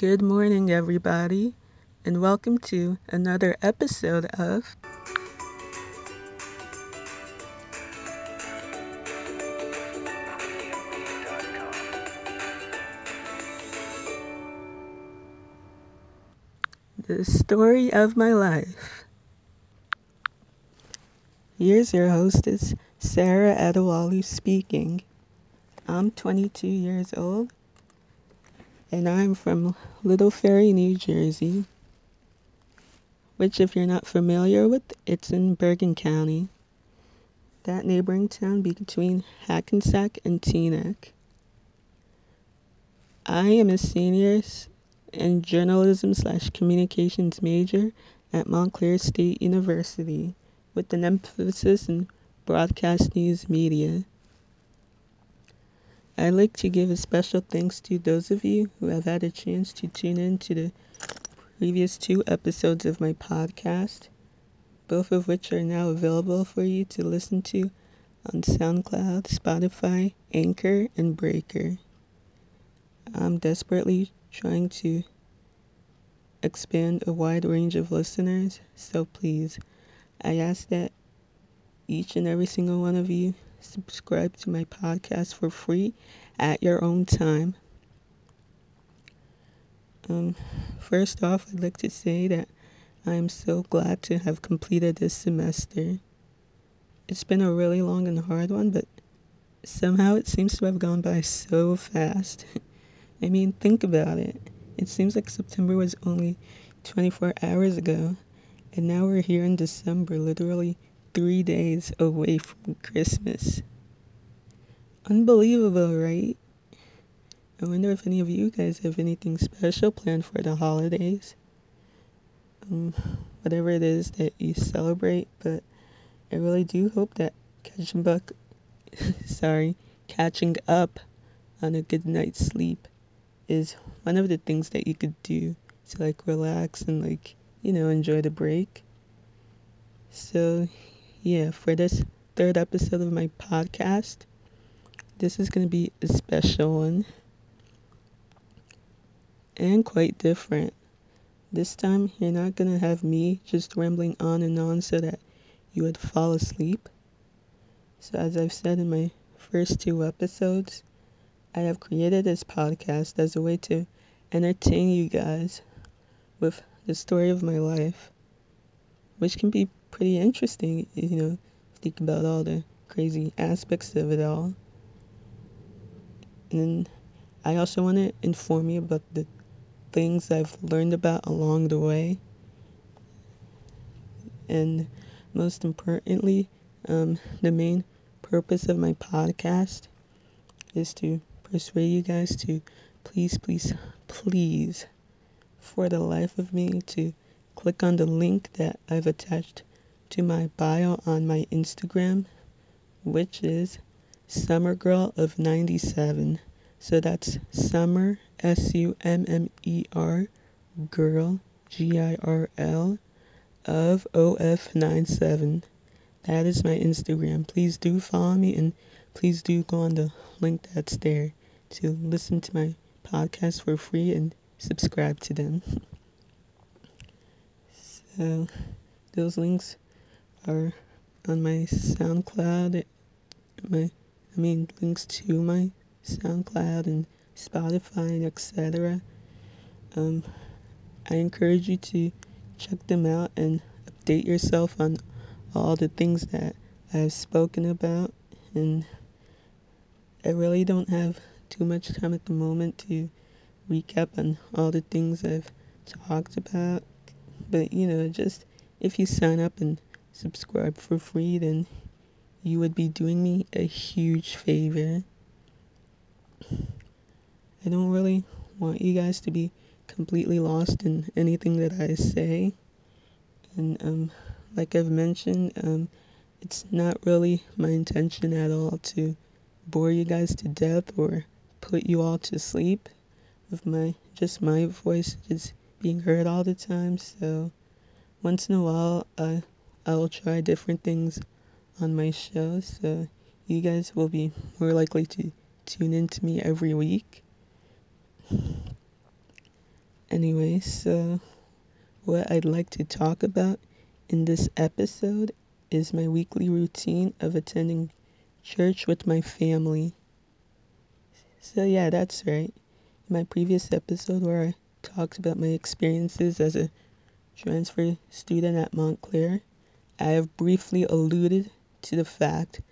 Good morning, everybody, and welcome to another episode of The Story of My Life. Here's your hostess, Sarah Adewolu speaking. I'm 22 years old and I'm from Little Ferry, New Jersey, which, if you're not familiar with, it's in Bergen County, that neighboring town between Hackensack and Teaneck. I am a senior in journalism slash communications major at Montclair State University with an emphasis in broadcast news media. I'd like to give a special thanks to those of you who have had a chance to tune in to the previous two episodes of my podcast, both of which are now available for you to listen to on SoundCloud, Spotify, Anchor, and Breaker. I'm desperately trying to expand a wide range of listeners, so please, I ask that each and every single one of you subscribe to my podcast for free at your own time. Um, first off, I'd like to say that I am so glad to have completed this semester. It's been a really long and hard one, but somehow it seems to have gone by so fast. I mean, think about it. It seems like September was only 24 hours ago, and now we're here in December, literally three days away from Christmas. Unbelievable, right? I wonder if any of you guys have anything special planned for the holidays. Um, whatever it is that you celebrate, but I really do hope that catching buck, sorry, catching up on a good night's sleep is one of the things that you could do to like relax and like, you know, enjoy the break. So yeah, for this third episode of my podcast, this is going to be a special one and quite different. This time, you're not going to have me just rambling on and on so that you would fall asleep. So, as I've said in my first two episodes, I have created this podcast as a way to entertain you guys with the story of my life, which can be pretty interesting, you know, think about all the crazy aspects of it all. And I also want to inform you about the things I've learned about along the way. And most importantly, um, the main purpose of my podcast is to persuade you guys to please, please, please, for the life of me, to click on the link that I've attached to my bio on my Instagram, which is Summer Girl of 97. So that's Summer, S U M M E R, Girl, G I R L, of OF97. That is my Instagram. Please do follow me and please do go on the link that's there to listen to my podcast for free and subscribe to them. So, those links are on my SoundCloud, my I mean links to my SoundCloud and Spotify and etc. Um, I encourage you to check them out and update yourself on all the things that I've spoken about. And I really don't have too much time at the moment to recap on all the things I've talked about. But you know, just if you sign up and subscribe for free, then you would be doing me a huge favor. I don't really want you guys to be completely lost in anything that I say. And um, like I've mentioned, um, it's not really my intention at all to bore you guys to death or put you all to sleep with my just my voice just being heard all the time. So once in a while, uh, I will try different things on my show, so you guys will be more likely to tune in to me every week. Anyway, so what I'd like to talk about in this episode is my weekly routine of attending church with my family. So, yeah, that's right. In my previous episode, where I talked about my experiences as a transfer student at Montclair, I have briefly alluded to the fact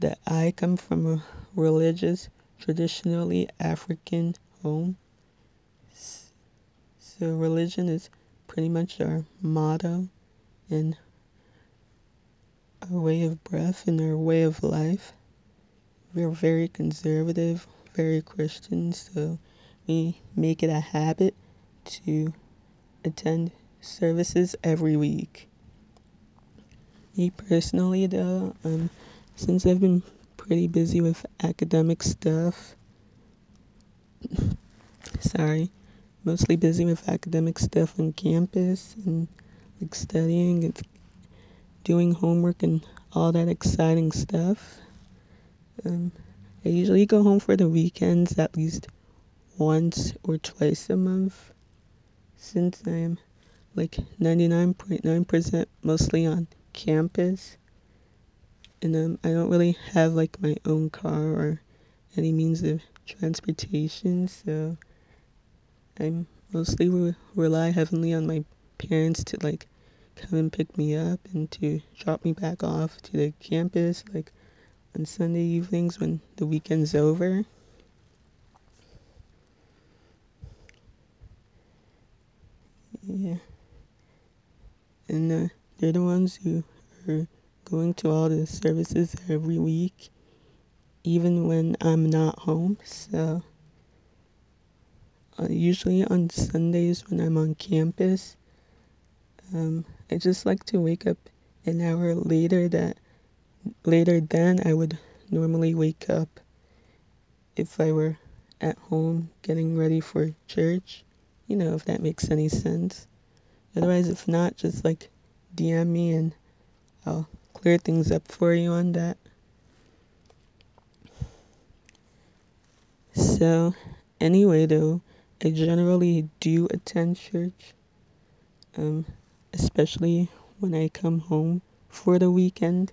that I come from a religious, traditionally African home. So, religion is pretty much our motto and our way of breath and our way of life. We're very conservative, very Christian, so we make it a habit to attend services every week. Me personally, though, um, since I've been pretty busy with academic stuff, sorry, mostly busy with academic stuff on campus and like studying and doing homework and all that exciting stuff. Um, I usually go home for the weekends at least once or twice a month since I'm like 99.9% mostly on campus. And um, I don't really have like my own car or any means of transportation, so I mostly re- rely heavily on my parents to like come and pick me up and to drop me back off to the campus like on Sunday evenings when the weekend's over. Yeah. And uh, they're the ones who are going to all the services every week, even when I'm not home. So, uh, usually on Sundays when I'm on campus, um, I just like to wake up an hour later that later than I would normally wake up if I were at home getting ready for church. You know, if that makes any sense. Otherwise, if not, just like DM me and I'll clear things up for you on that. So, anyway, though, I generally do attend church, um, especially when I come home for the weekend.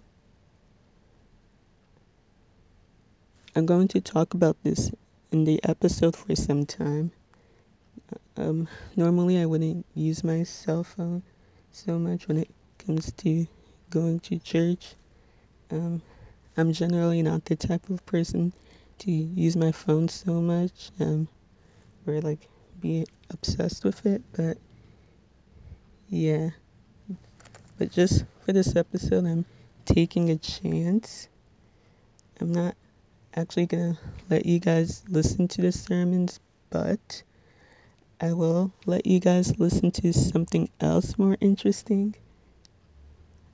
I'm going to talk about this in the episode for some time. Um, normally, I wouldn't use my cell phone so much when it comes to going to church. Um, I'm generally not the type of person to use my phone so much um, or like be obsessed with it, but yeah. But just for this episode, I'm taking a chance. I'm not actually gonna let you guys listen to the sermons, but I will let you guys listen to something else more interesting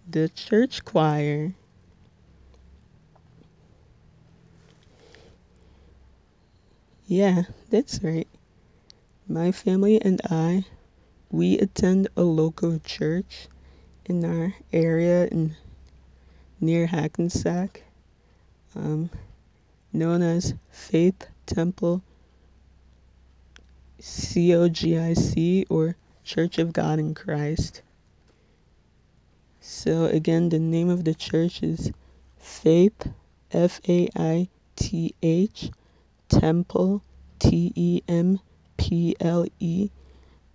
the church choir. Yeah, that's right. My family and I, we attend a local church in our area in near Hackensack, um, known as Faith Temple COGIC or Church of God in Christ. So again, the name of the church is Faith, F A I T H, Temple, T E M P L E,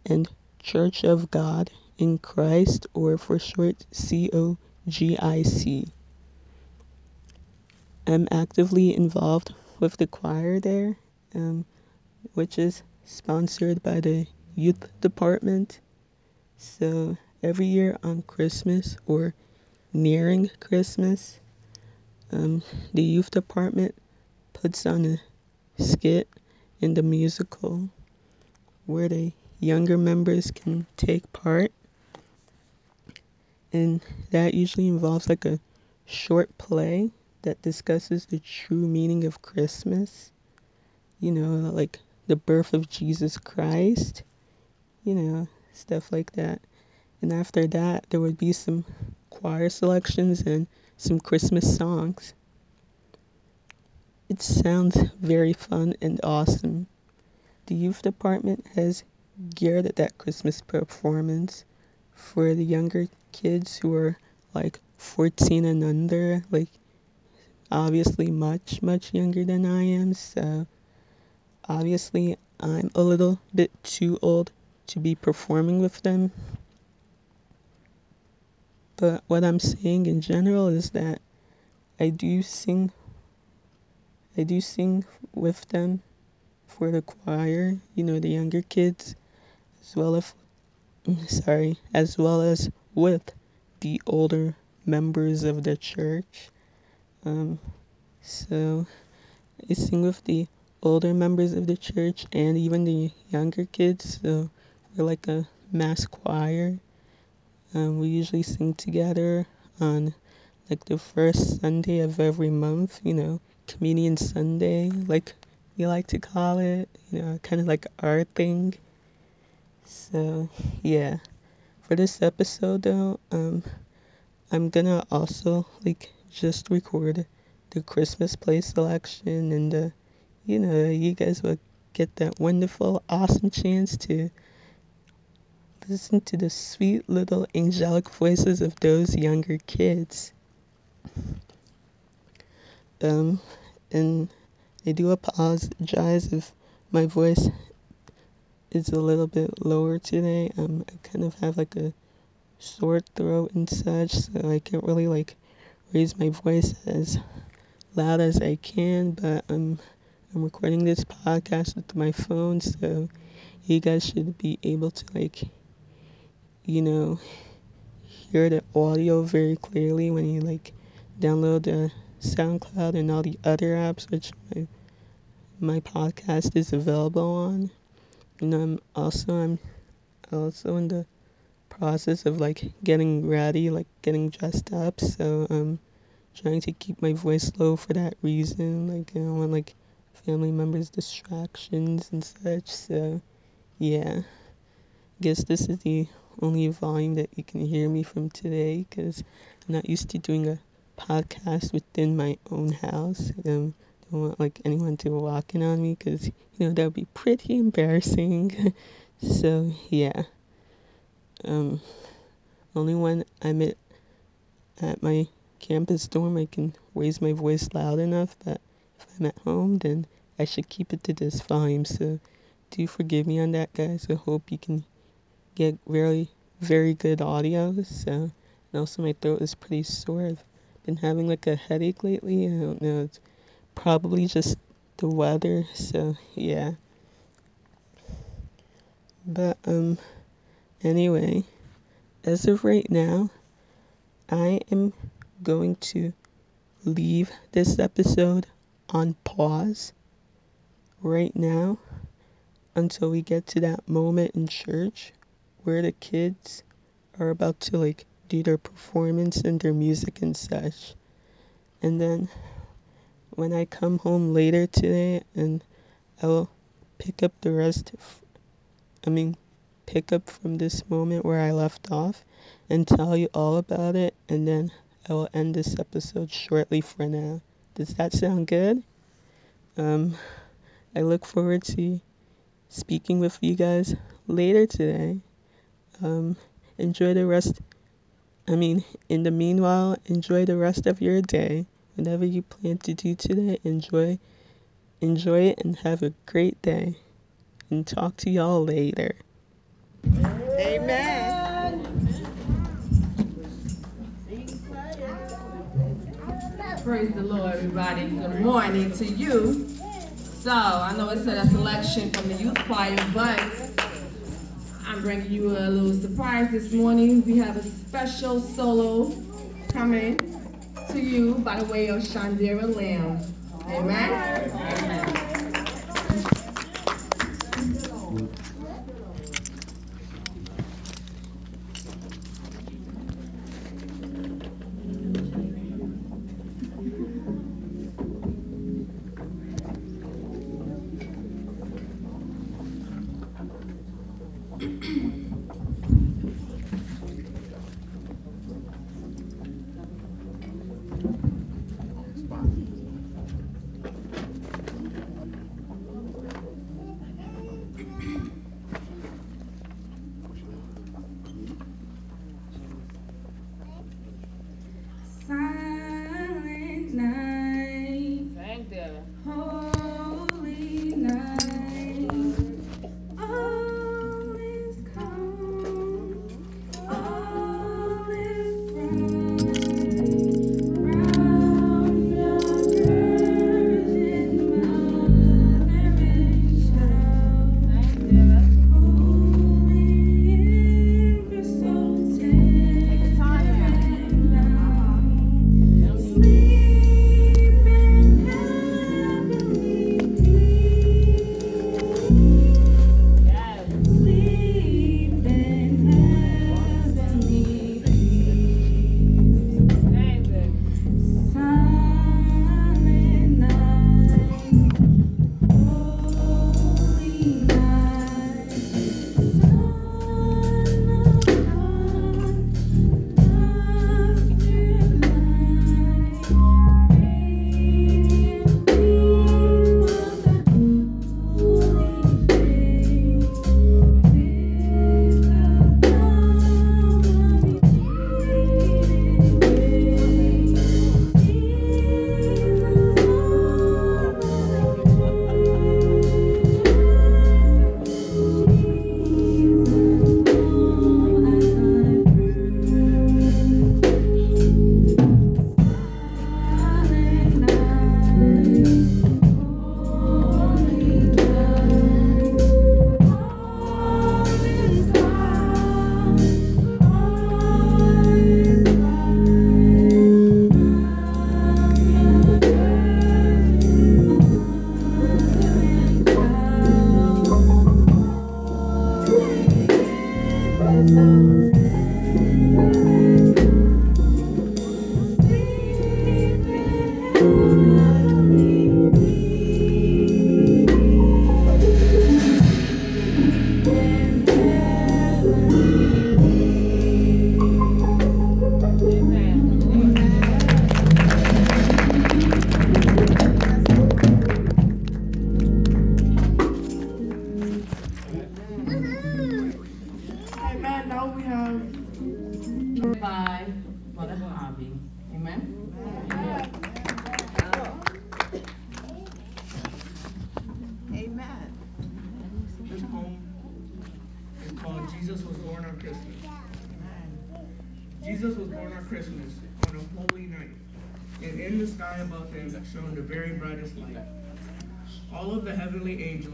and Church of God in Christ, or for short, C O G I C. I'm actively involved with the choir there, um, which is sponsored by the youth department. So every year on Christmas or nearing Christmas, um, the youth department puts on a skit in the musical where the younger members can take part. And that usually involves like a short play that discusses the true meaning of Christmas. You know, like the birth of Jesus Christ, you know, stuff like that. And after that, there would be some choir selections and some Christmas songs. It sounds very fun and awesome. The youth department has geared at that Christmas performance for the younger kids who are like 14 and under, like obviously much, much younger than I am. So obviously I'm a little bit too old to be performing with them. But what I'm saying in general is that I do sing I do sing with them for the choir, you know, the younger kids, as well as sorry, as well as with the older members of the church. Um, so I sing with the older members of the church and even the younger kids. So we're like a mass choir. Um, we usually sing together on like the first Sunday of every month, you know, Communion Sunday, like we like to call it, you know, kind of like our thing. So, yeah. For this episode though, um I'm gonna also like just record the Christmas play selection and uh, you know, you guys will get that wonderful, awesome chance to listen to the sweet little angelic voices of those younger kids. Um, and I do apologize if my voice is a little bit lower today. Um, I kind of have like a sore throat and such, so I can't really like raise my voice as loud as I can. But I'm I'm recording this podcast with my phone, so you guys should be able to like, you know, hear the audio very clearly when you like download the SoundCloud and all the other apps which my my podcast is available on. And I'm also I'm also in the process of like getting ready, like getting dressed up. So I'm trying to keep my voice low for that reason. Like I don't want like family members distractions and such. So yeah, guess this is the only volume that you can hear me from today because I'm not used to doing a podcast within my own house. Um, don't want like anyone to walk in on me because you know that would be pretty embarrassing. so yeah. Um, only when I'm at at my campus dorm I can raise my voice loud enough. But at home, then I should keep it to this volume. So do forgive me on that, guys. I hope you can get very very good audio. So and also my throat is pretty sore. I've been having like a headache lately. I don't know. It's probably just the weather. So yeah. But um anyway, as of right now, I am going to leave this episode on pause right now until we get to that moment in church where the kids are about to like do their performance and their music and such. And then when I come home later today and I will pick up the rest, of, I mean, pick up from this moment where I left off and tell you all about it. And then I will end this episode shortly for now. Does that sound good? Um, I look forward to speaking with you guys later today. Um, enjoy the rest I mean, in the meanwhile, enjoy the rest of your day. Whatever you plan to do today, enjoy enjoy it and have a great day. And talk to y'all later. Amen. Praise the Lord, everybody. Good morning to you. So, I know it's a selection from the youth choir, but I'm bringing you a little surprise this morning. We have a special solo coming to you by the way of Shandira Lamb. Amen? Amen.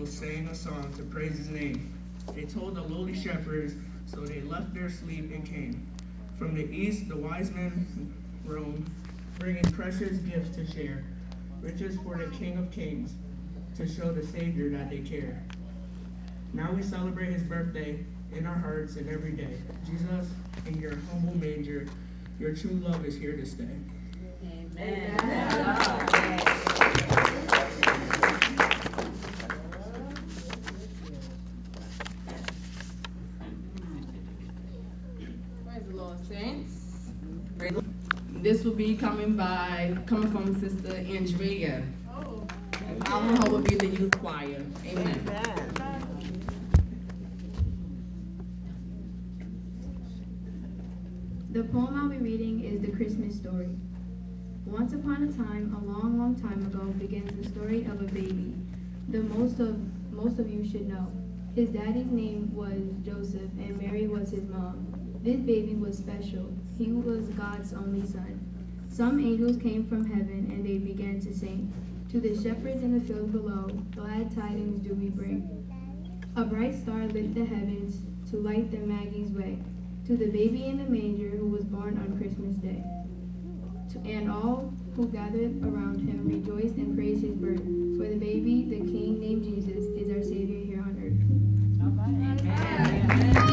Sang a song to praise his name. They told the lowly shepherds, so they left their sleep and came. From the east, the wise men roamed, bringing precious gifts to share, riches for the King of Kings, to show the Savior that they care. Now we celebrate his birthday in our hearts and every day. Jesus, in your humble manger, your true love is here to stay. Amen. Amen. This will be coming by, coming from Sister Andrea. Oh. Our hope will be the youth choir. Amen. Amen. The poem I'll be reading is The Christmas Story. Once upon a time, a long, long time ago, begins the story of a baby. The most of most of you should know. His daddy's name was Joseph, and Mary was his mom. This baby was special. He was God's only son. Some angels came from heaven, and they began to sing. To the shepherds in the field below, glad tidings do we bring. A bright star lit the heavens to light the Magi's way. To the baby in the manger who was born on Christmas Day. To, and all who gathered around him rejoiced and praised his birth. For the baby, the King named Jesus, is our Savior here on earth. Amen. Amen.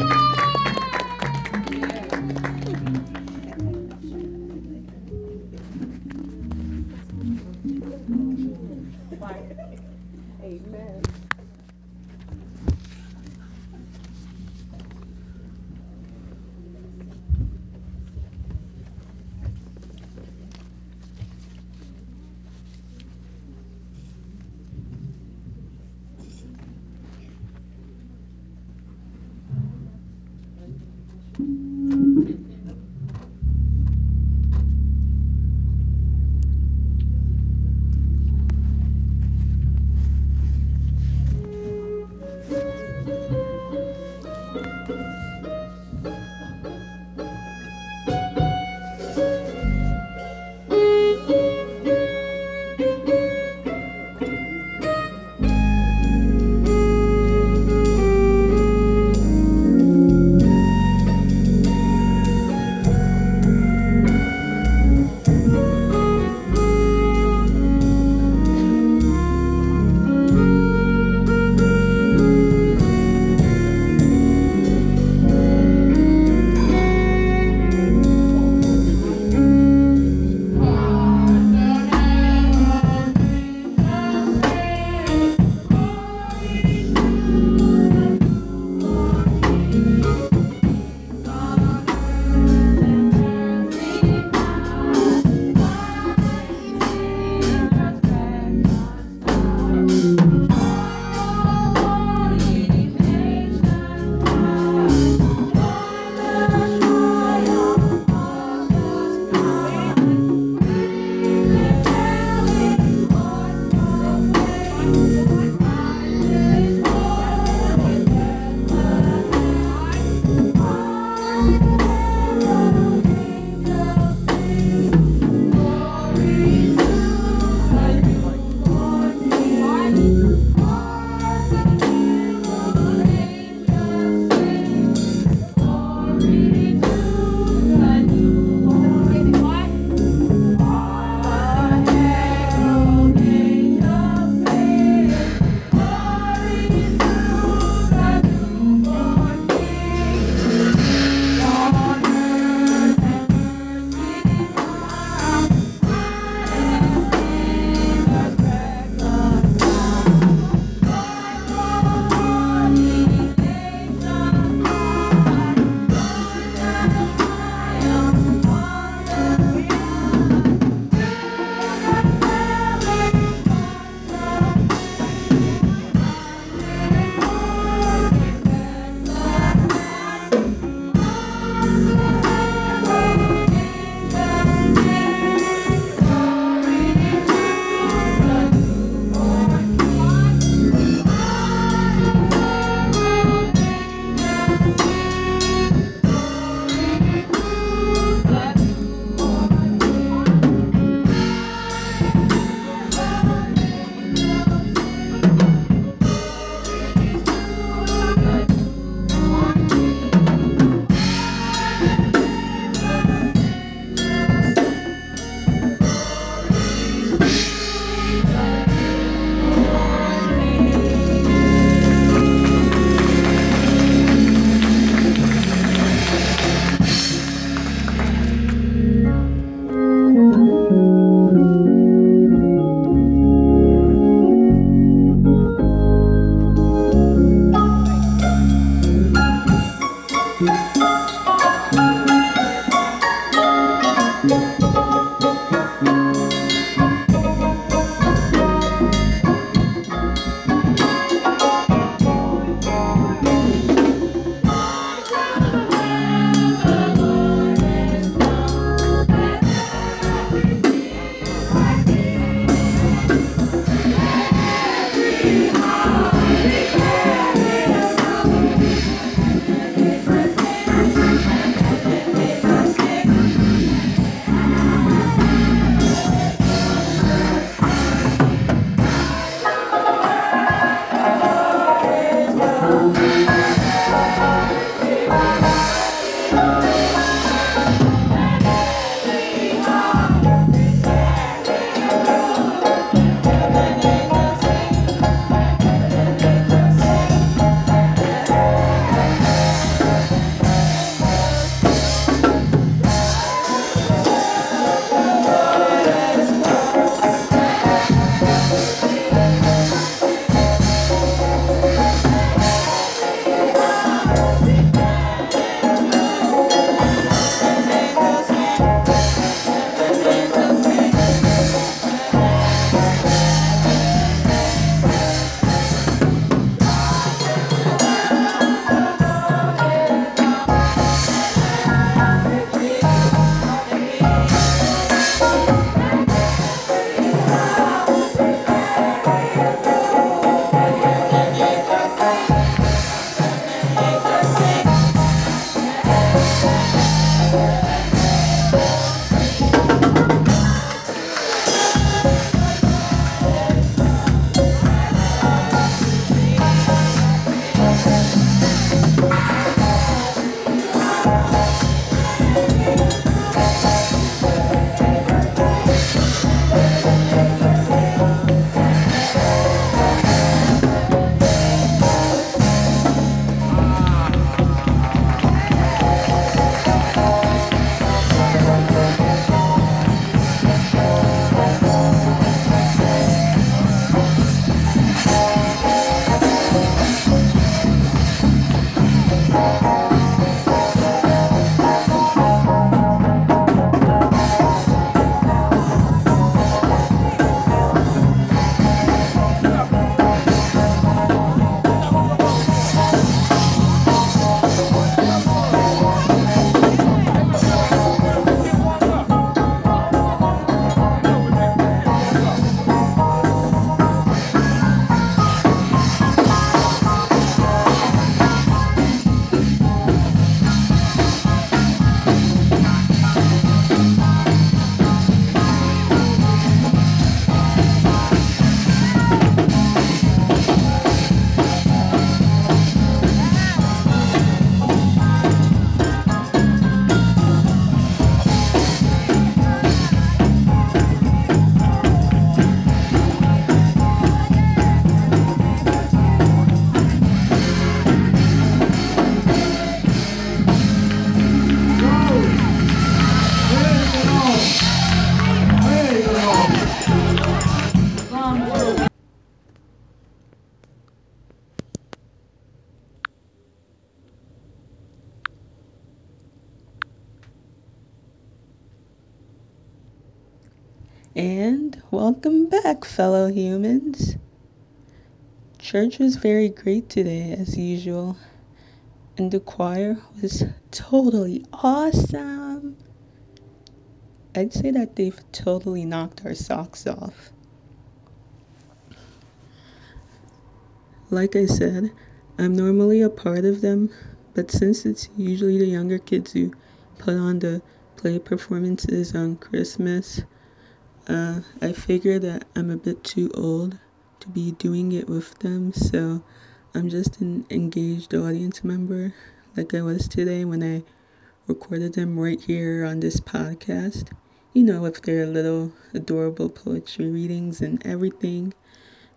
And welcome back, fellow humans. Church was very great today, as usual, and the choir was totally awesome. I'd say that they've totally knocked our socks off. Like I said, I'm normally a part of them, but since it's usually the younger kids who put on the play performances on Christmas, uh, I figure that I'm a bit too old to be doing it with them, so I'm just an engaged audience member like I was today when I recorded them right here on this podcast. You know, with their little adorable poetry readings and everything,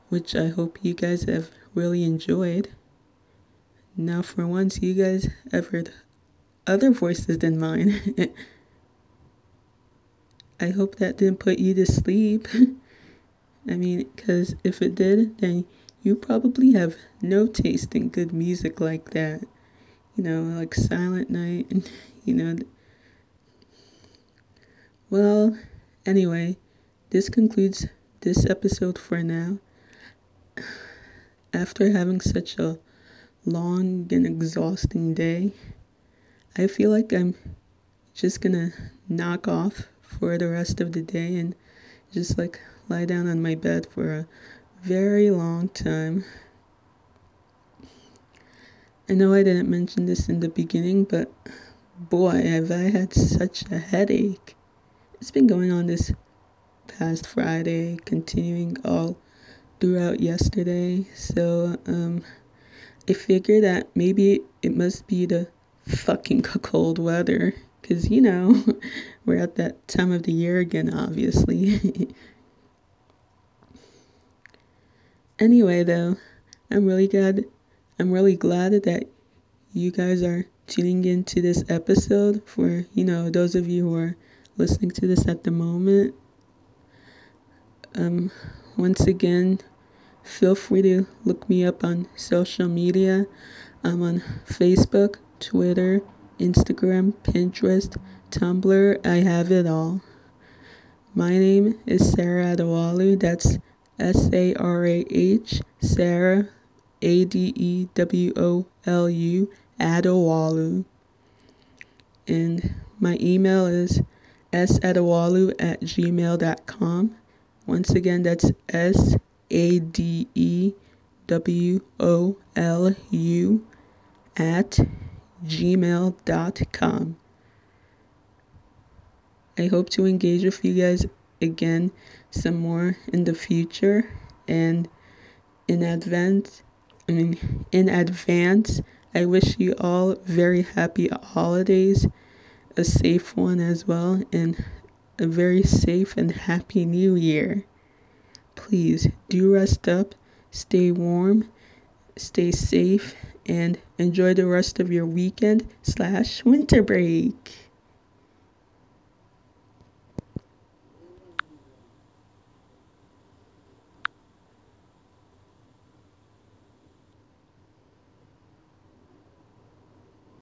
which I hope you guys have really enjoyed. Now, for once, you guys have heard other voices than mine. I hope that didn't put you to sleep. I mean, because if it did, then you probably have no taste in good music like that. you know, like Silent Night, and you know. Well, anyway, this concludes this episode for now. After having such a long and exhausting day, I feel like I'm just gonna knock off for the rest of the day and just like lie down on my bed for a very long time. I know I didn't mention this in the beginning, but boy, have I had such a headache. It's been going on this past Friday, continuing all throughout yesterday. So, um, I figure that maybe it must be the fucking cold weather. Because, you know, we're at that time of the year again, obviously. anyway, though, I'm really glad. I'm really glad that you guys are tuning into this episode. For you know, those of you who are listening to this at the moment, um, once again, feel free to look me up on social media. I'm on Facebook, Twitter, Instagram, Pinterest, Tumblr. I have it all. My name is Sarah Adewolu. That's S A R A H, Sarah, A D E W O L U, Adewolu. And my email is sadewolu at gmail.com. Once again, that's S A D E W O L U at gmail.com. I hope to engage with you guys again some more in the future and in advance I mean in advance I wish you all very happy holidays a safe one as well and a very safe and happy new year please do rest up stay warm stay safe and enjoy the rest of your weekend slash winter break